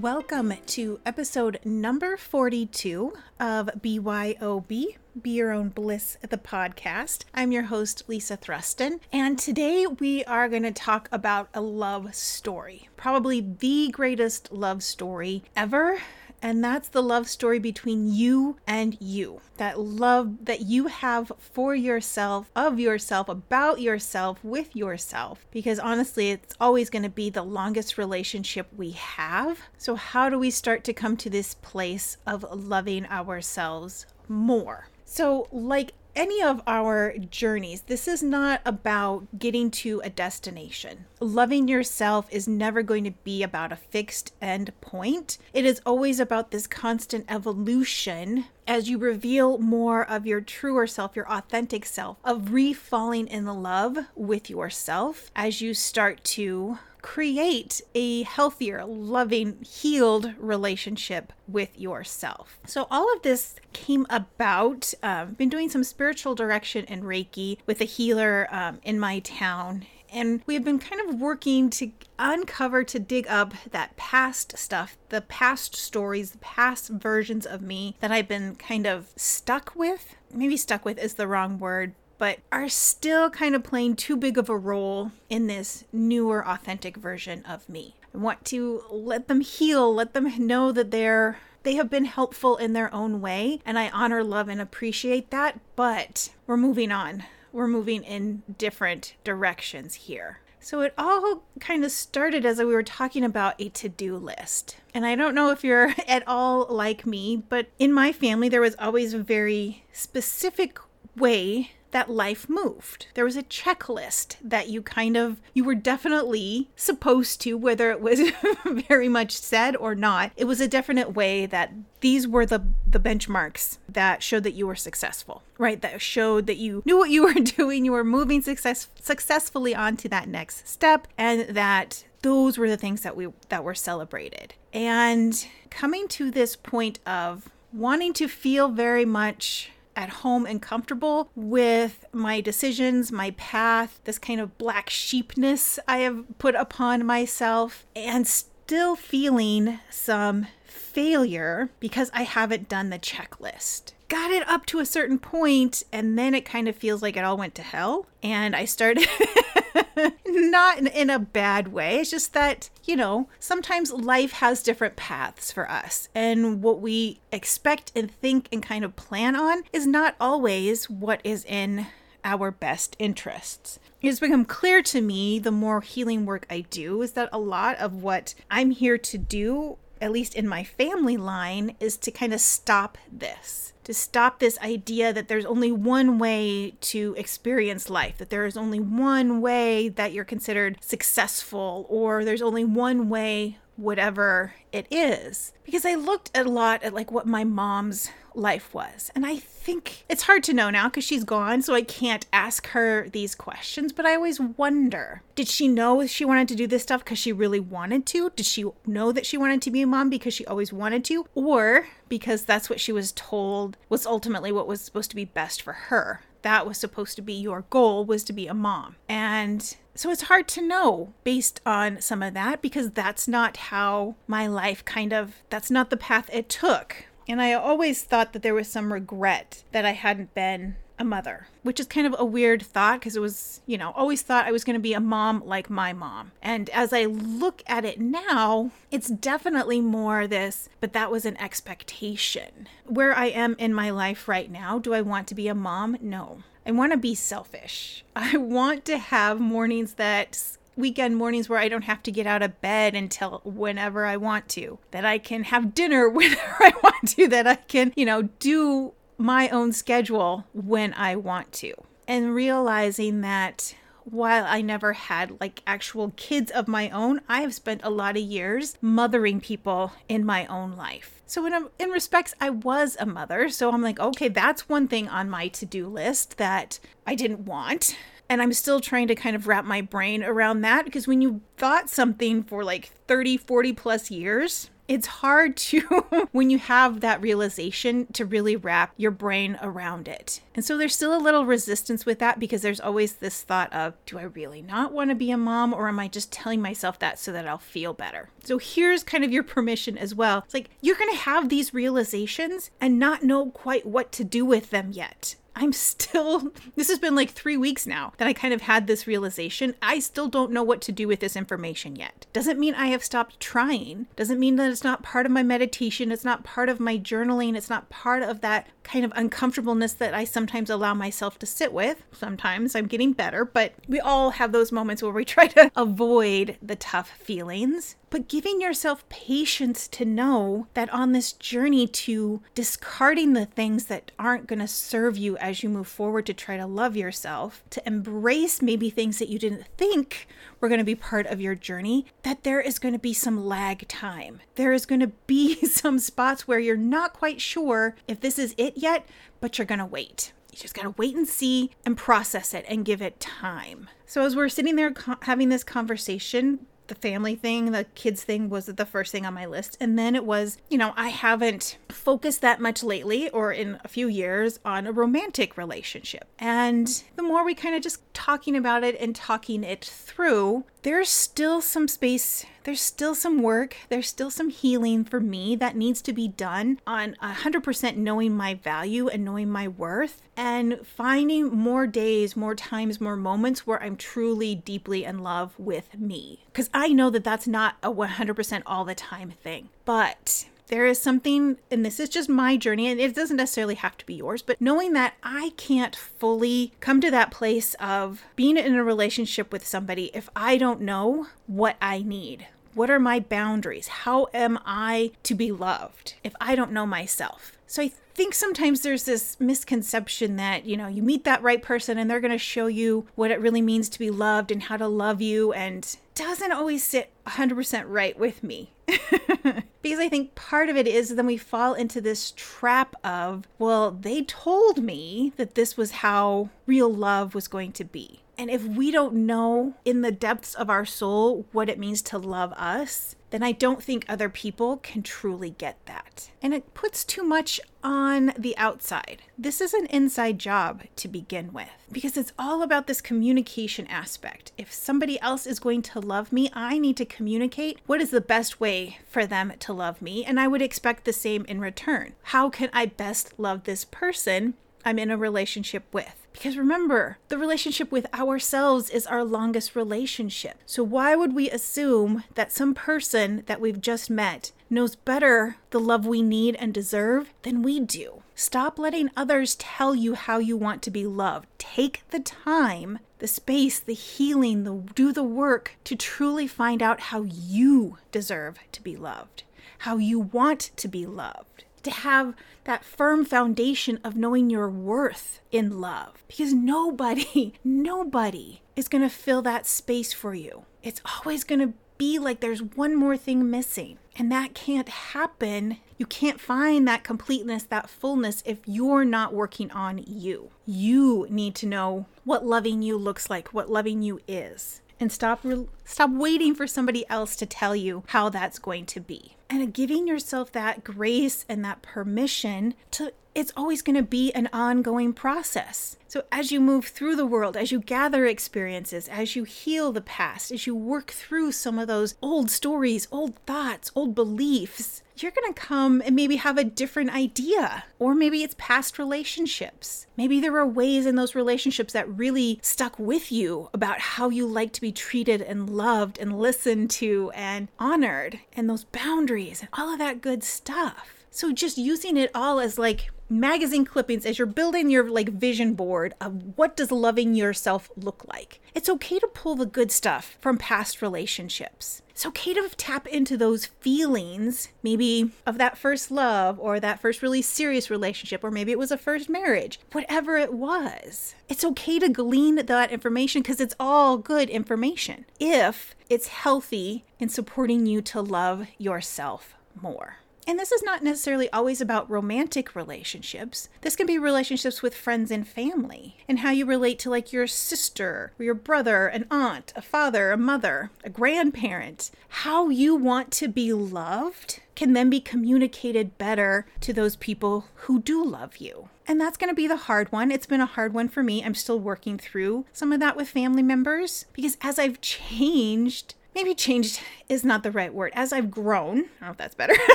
Welcome to episode number 42 of BYOB, Be Your Own Bliss, the podcast. I'm your host, Lisa Thruston, and today we are going to talk about a love story. Probably the greatest love story ever and that's the love story between you and you. That love that you have for yourself, of yourself, about yourself, with yourself. Because honestly, it's always going to be the longest relationship we have. So, how do we start to come to this place of loving ourselves more? So, like any of our journeys, this is not about getting to a destination. Loving yourself is never going to be about a fixed end point. It is always about this constant evolution as you reveal more of your truer self, your authentic self, of re falling in love with yourself as you start to create a healthier, loving, healed relationship with yourself. So, all of this came about. Um, been doing some spiritual direction and Reiki with a healer um, in my town. And we have been kind of working to uncover, to dig up that past stuff, the past stories, the past versions of me that I've been kind of stuck with. Maybe stuck with is the wrong word, but are still kind of playing too big of a role in this newer, authentic version of me. I want to let them heal, let them know that they're they have been helpful in their own way, and I honor, love, and appreciate that. But we're moving on. We're moving in different directions here. So it all kind of started as we were talking about a to do list. And I don't know if you're at all like me, but in my family, there was always a very specific way that life moved. There was a checklist that you kind of you were definitely supposed to whether it was very much said or not. It was a definite way that these were the the benchmarks that showed that you were successful. Right? That showed that you knew what you were doing, you were moving success successfully on to that next step and that those were the things that we that were celebrated. And coming to this point of wanting to feel very much at home and comfortable with my decisions, my path, this kind of black sheepness I have put upon myself, and still feeling some failure because I haven't done the checklist. Got it up to a certain point and then it kind of feels like it all went to hell and i started not in, a bad way. It's just that you know sometimes life has different paths for us. And what we expect and think and kind of plan on is not always what is in our best interests. It's become clear to me the more healing work I do is that a lot of what I'm here to do at least in my family line, is to kind of stop this, to stop this idea that there's only one way to experience life, that there is only one way that you're considered successful, or there's only one way whatever it is. Because I looked a lot at like what my mom's life was. And I think it's hard to know now because she's gone, so I can't ask her these questions, but I always wonder did she know she wanted to do this stuff because she really wanted to? Did she know that she wanted to be a mom because she always wanted to? Or because that's what she was told was ultimately what was supposed to be best for her? That was supposed to be your goal was to be a mom. And so it's hard to know based on some of that because that's not how my life kind of, that's not the path it took. And I always thought that there was some regret that I hadn't been a mother, which is kind of a weird thought because it was, you know, always thought I was going to be a mom like my mom. And as I look at it now, it's definitely more this, but that was an expectation. Where I am in my life right now, do I want to be a mom? No. I want to be selfish. I want to have mornings that weekend mornings where I don't have to get out of bed until whenever I want to, that I can have dinner whenever I want to, that I can, you know, do my own schedule when I want to. And realizing that while I never had like actual kids of my own, I have spent a lot of years mothering people in my own life. So in, a, in respects, I was a mother. So I'm like, okay, that's one thing on my to-do list that I didn't want. And I'm still trying to kind of wrap my brain around that because when you thought something for like 30, 40 plus years, It's hard to, when you have that realization, to really wrap your brain around it. And so there's still a little resistance with that because there's always this thought of, do I really not want to be a mom or am I just telling myself that so that I'll feel better? So here's kind of your permission as well. It's like you're going to have these realizations and not know quite what to do with them yet. I'm still, this has been like three weeks now that I kind of had this realization. I still don't know what to do with this information yet. Doesn't mean I have stopped trying. Doesn't mean that it's not part of my meditation. It's not part of my journaling. It's not part of that kind of uncomfortableness that I sometimes allow myself to sit with. Sometimes I'm getting better, but we all have those moments where we try to avoid the tough feelings but giving yourself patience to know that on this journey to discarding the things that aren't going to serve you as you move forward to try to love yourself, to embrace maybe things that you didn't think were going to be part of your journey, that there is going to be some lag time. There is going to be some spots where you're not quite sure if this is it yet, but you're going to wait. You just got to wait and see and process it and give it time. So, as we're sitting there co- having this conversation, the family thing, the kids thing was the first thing on my list. And then it was, you know, I haven't focused that much lately or in a few years on a romantic relationship. And the more we kind of just talking about it and talking it through, there's still some space, there's still some work, there's still some healing for me that needs to be done on 100% knowing my value and knowing my worth and finding more days, more times, more moments where I'm truly deeply in love with me. Because I know that that's not a 100% all the time thing. But there is something, and this is just my journey, and it doesn't necessarily have to be yours, but knowing that I can't fully come to that place of being in a relationship with somebody if I don't know what I need. What are my boundaries? How am I to be loved if I don't know myself? So I think sometimes there's this misconception that, you know, you meet that right person and they're going to show you what it really means to be loved and how to love you and doesn't always sit 100% right with me. because I think part of it is then we fall into this trap of, well, they told me that this was how real love was going to be. And if we don't know in the depths of our soul what it means to love us, then I don't think other people can truly get that. And it puts too much on the outside. This is an inside job to begin with because it's all about this communication aspect. If somebody else is going to love me, I need to communicate what is the best way for them to love me, and I would expect the same in return. How can I best love this person I'm in a relationship with? Because remember, the relationship with ourselves is our longest relationship. So why would we assume that some person that we've just met knows better the love we need and deserve than we do? Stop letting others tell you how you want to be loved. Take the time, the space, the healing, the do the work to truly find out how you deserve to be loved, how you want to be loved to have that firm foundation of knowing your worth in love. Because nobody, nobody is going to fill that space for you. It's always going to be like there's one more thing missing. And that can't happen. You can't find that completeness, that fullness, if you're not working on you. You need to know what loving you looks like, what loving you is and stop stop waiting for somebody else to tell you how that's going to be. And giving yourself that grace and that permission to it's always going to be an ongoing process. So, as you move through the world, as you gather experiences, as you heal the past, as you work through some of those old stories, old thoughts, old beliefs, you're going to come and maybe have a different idea. Or maybe it's past relationships. Maybe there were ways in those relationships that really stuck with you about how you like to be treated and loved and listened to and honored, and those boundaries and all of that good stuff. So, just using it all as like magazine clippings as you're building your like vision board of what does loving yourself look like. It's okay to pull the good stuff from past relationships. It's okay to tap into those feelings, maybe of that first love or that first really serious relationship, or maybe it was a first marriage, whatever it was. It's okay to glean that information because it's all good information if it's healthy in supporting you to love yourself more. And this is not necessarily always about romantic relationships. This can be relationships with friends and family, and how you relate to like your sister, or your brother, an aunt, a father, a mother, a grandparent. How you want to be loved can then be communicated better to those people who do love you. And that's going to be the hard one. It's been a hard one for me. I'm still working through some of that with family members because as I've changed, maybe changed is not the right word. As I've grown, I don't know if that's better,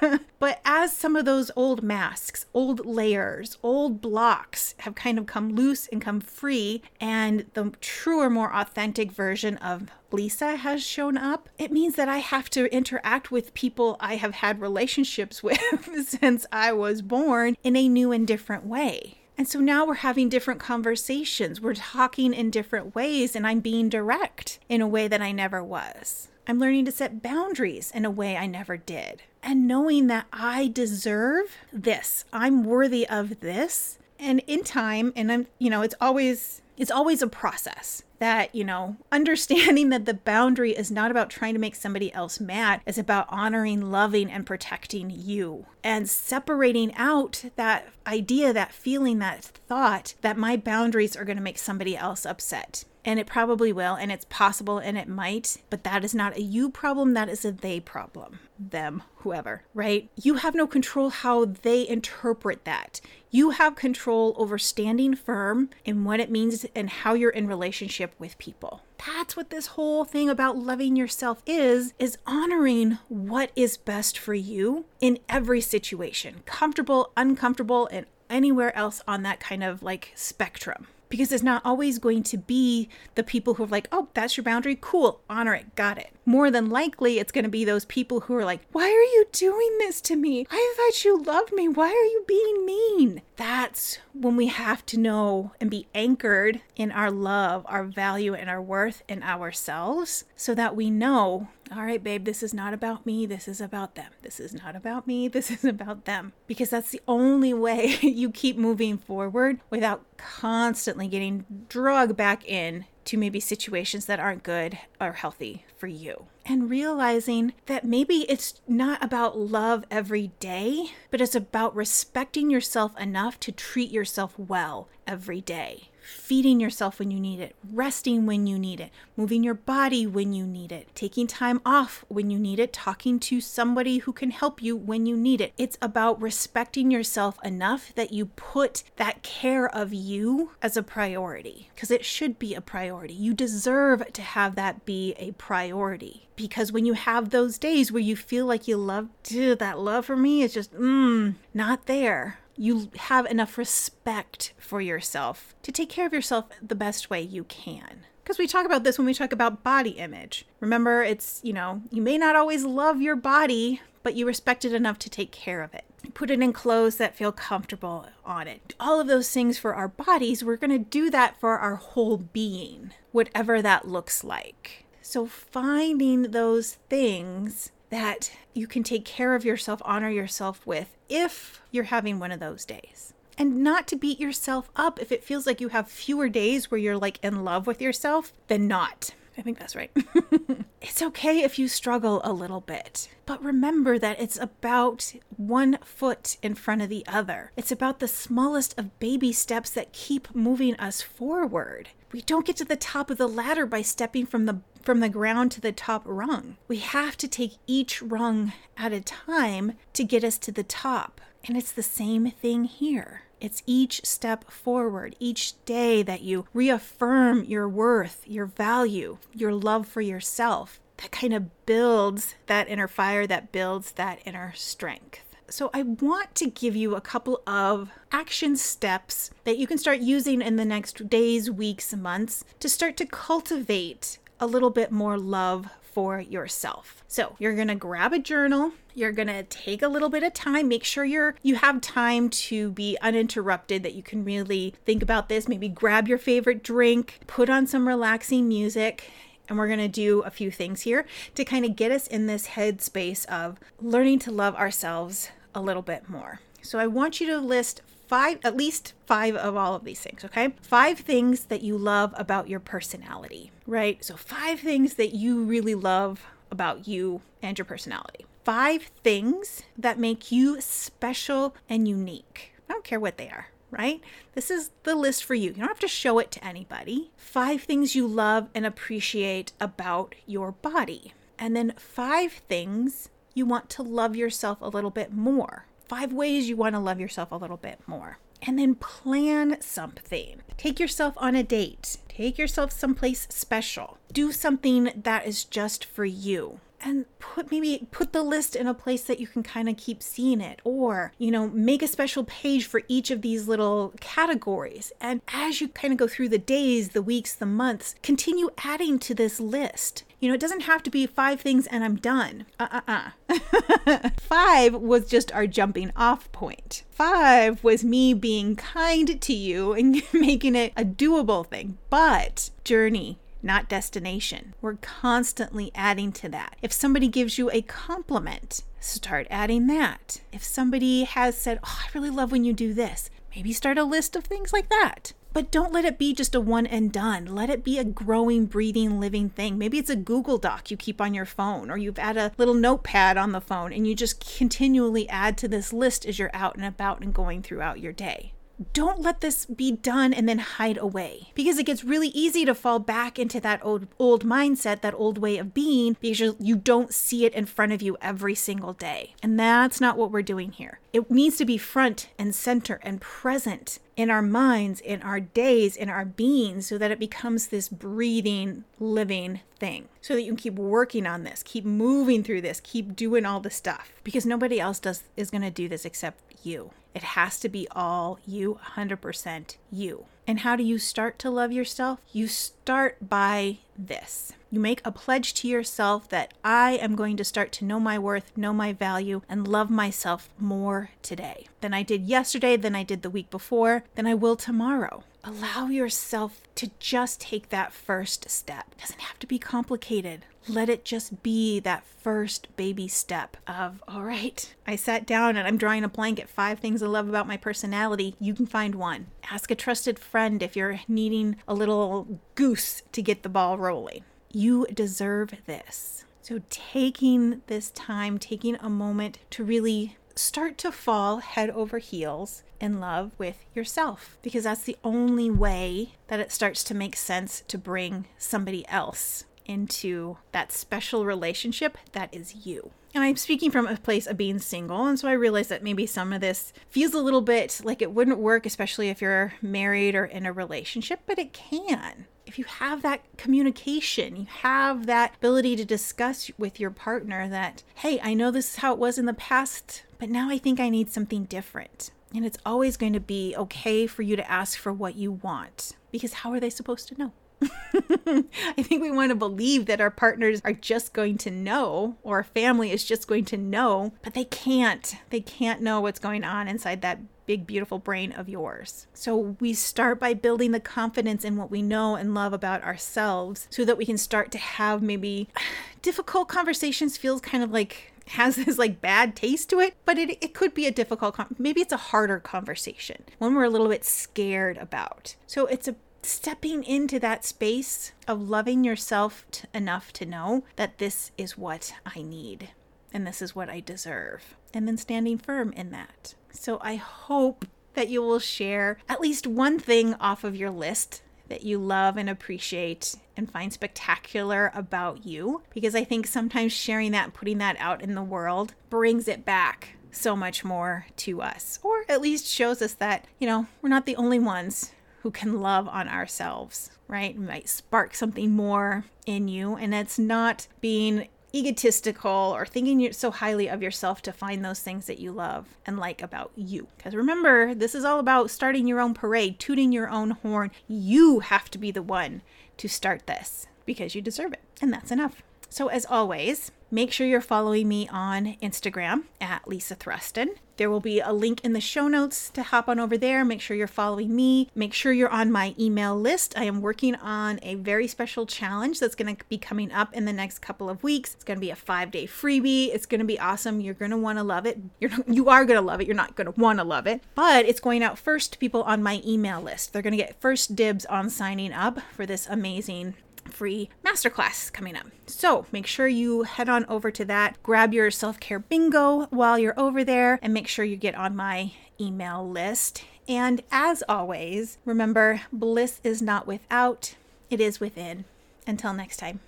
but as some of those old masks, old layers, old blocks have kind of come loose and come free, and the truer, more authentic version of Lisa has shown up, it means that I have to interact with people I have had relationships with since I was born in a new and different way. And so now we're having different conversations. We're talking in different ways, and I'm being direct in a way that I never was. I'm learning to set boundaries in a way I never did. And knowing that I deserve this, I'm worthy of this. And in time, and I'm, you know, it's always it's always a process that, you know, understanding that the boundary is not about trying to make somebody else mad, it's about honoring, loving, and protecting you. And separating out that idea, that feeling, that thought that my boundaries are going to make somebody else upset. And it probably will, and it's possible, and it might, but that is not a you problem, that is a they problem. Them, whoever, right? You have no control how they interpret that. You have control over standing firm in what it means and how you're in relationship with people. That's what this whole thing about loving yourself is is honoring what is best for you in every situation, comfortable, uncomfortable, and anywhere else on that kind of like spectrum because it's not always going to be the people who are like, oh, that's your boundary. Cool. Honor it. Got it. More than likely, it's going to be those people who are like, why are you doing this to me? I thought you loved me. Why are you being mean? That's when we have to know and be anchored in our love, our value, and our worth in ourselves so that we know all right, babe, this is not about me. This is about them. This is not about me. This is about them. Because that's the only way you keep moving forward without constantly getting drugged back in to maybe situations that aren't good or healthy for you. And realizing that maybe it's not about love every day, but it's about respecting yourself enough to treat yourself well every day feeding yourself when you need it, resting when you need it, moving your body when you need it, taking time off when you need it, talking to somebody who can help you when you need it. It's about respecting yourself enough that you put that care of you as a priority because it should be a priority. You deserve to have that be a priority because when you have those days where you feel like you love, dude, that love for me is just, mm, not there you have enough respect for yourself to take care of yourself the best way you can. Because we talk about this when we talk about body image. Remember, it's, you know, you may not always love your body, but you respect it enough to take care of it. Put it in clothes that feel comfortable on it. All of those things for our bodies, we're to do that for our whole being, whatever that looks like. So, finding those things that you can take care of yourself, honor yourself with if you're having one of those days. And not to beat yourself up if it feels like you have fewer days where you're like in love with yourself than not. I think that's right. it's okay if you struggle a little bit, but remember that it's about one foot in front of the other. It's about the smallest of baby steps that keep moving us forward. We don't get to the top of the ladder by stepping from the from the ground to the top rung. We have to take each rung at a time to get us to the top. And it's the same thing here. It's each step forward, each day that you reaffirm your worth, your value, your love for yourself. That kind of builds that inner fire, that builds that inner strength. So, I want to give you a couple of action steps that you can start using in the next days, weeks, months to start to cultivate a little bit more love for yourself. So, you're going to grab a journal, you're going to take a little bit of time, make sure you're you have time to be uninterrupted that you can really think about this, maybe grab your favorite drink, put on some relaxing music, and we're going to do a few things here to kind of get us in this headspace of learning to love ourselves a little bit more. So I want you to list five, at least five of all of these things, okay? Five things that you love about your personality, right? So, five things that you really love about you and your personality. five things that make you special and unique. I don't care what they are right? This is the list for you. You don't have to show it to anybody. Five things you love and appreciate about your body. And then five things you want to love yourself a little bit more. Five ways you want to love yourself a little bit more. And then plan something. Take yourself on a date. Take yourself someplace special. Do something that is just for you and put maybe put the list in a place that you can kind of keep seeing it or you know make a special page for each of these little categories and as you kind of go through the days the weeks the months continue adding to this list you know, it doesn't have to be five things and I'm done. Uh uh uh. five was just our jumping off point. Five was me being kind to you and making it a doable thing. But journey, not destination. We're constantly adding to that. If somebody gives you a compliment, start adding that. If somebody has said, Oh, I really love when you do this, maybe start a list of things like that. But don't let it be just a one and done. Let it be a growing, breathing, living thing. Maybe it's a Google Doc you keep on your phone, or you've had a little notepad on the phone and you just continually add to this list as you're out and about and going throughout your day don't let this be done and then hide away because it gets really easy to fall back into that old old mindset that old way of being because you don't see it in front of you every single day and that's not what we're doing here it needs to be front and center and present in our minds, in our days, in our beings, so that it becomes this breathing, living thing. So that you can keep working on this, keep moving through this, keep doing all the stuff. Because nobody else does is gonna do this except you. It has to be all you, 100% you. And how do you start to love yourself? You start by this. You make a pledge to yourself that I am going to start to know my worth, know my value, and love myself more today than I did yesterday, than I did the week before, than I will tomorrow. Allow yourself to just take that first step. It doesn't have to be complicated. Let it just be that first baby step of, all right, I sat down and I'm drawing a blanket, five things I love about my personality. You can find one. Ask a trusted friend if you're needing a little goose to get the ball rolling. You deserve this. So, taking this time, taking a moment to really start to fall head over heels in love with yourself because that's the only way that it starts to make sense to bring somebody else into that special relationship that is you. And I'm speaking from a place of being single, and so I realize that maybe some of this feels a little bit like it wouldn't work, especially if you're married or in a relationship, but it can. If you have that communication, you have that ability to discuss with your partner that, hey, I know this is how it was in the past, but now I think I need something different. And it's always going to be okay for you to ask for what you want because how are they supposed to know? I think we want to believe that our partners are just going to know or our family is just going to know, but they can't. They can't know what's going on inside that big, beautiful brain of yours. So we start by building the confidence in what we know and love about ourselves so that we can start to have maybe difficult conversations feels kind of like has this like bad taste to it, but it, it could be a difficult, con- maybe it's a harder conversation, one we're a little bit scared about. So it's a stepping into that space of loving yourself t- enough to know that this is what I need and this is what I deserve, and then standing firm in that. So I hope that you will share at least one thing off of your list that you love and appreciate and find spectacular about you because I think sometimes sharing that, putting that out in the world brings it back so much more to us, or at least shows us that, you know, we're not the only ones who can love on ourselves, right? It might spark something more in you. And it's not being egotistical or thinking so highly of yourself to find those things that you love and like about you. Because remember, this is all about starting your own parade, tooting your own horn. You have to be the one to start this because you deserve it. And that's enough. So, as always, make sure you're following me on Instagram at Lisa Thruston. There will be a link in the show notes to hop on over there. Make sure you're following me. Make sure you're on my email list. I am working on a very special challenge that's going to be coming up in the next couple of weeks. It's going to be a five day freebie. It's going to be awesome. You're going to want to love it. You're, you are going to love it. You're not going to want to love it, but it's going out first to people on my email list. They're going to get first dibs on signing up for this amazing free masterclass coming up. So make sure you head on over to that, grab your self care bingo while you're over there, and make sure you get on my email list. And as always, remember bliss is not without, it is within. Until next time.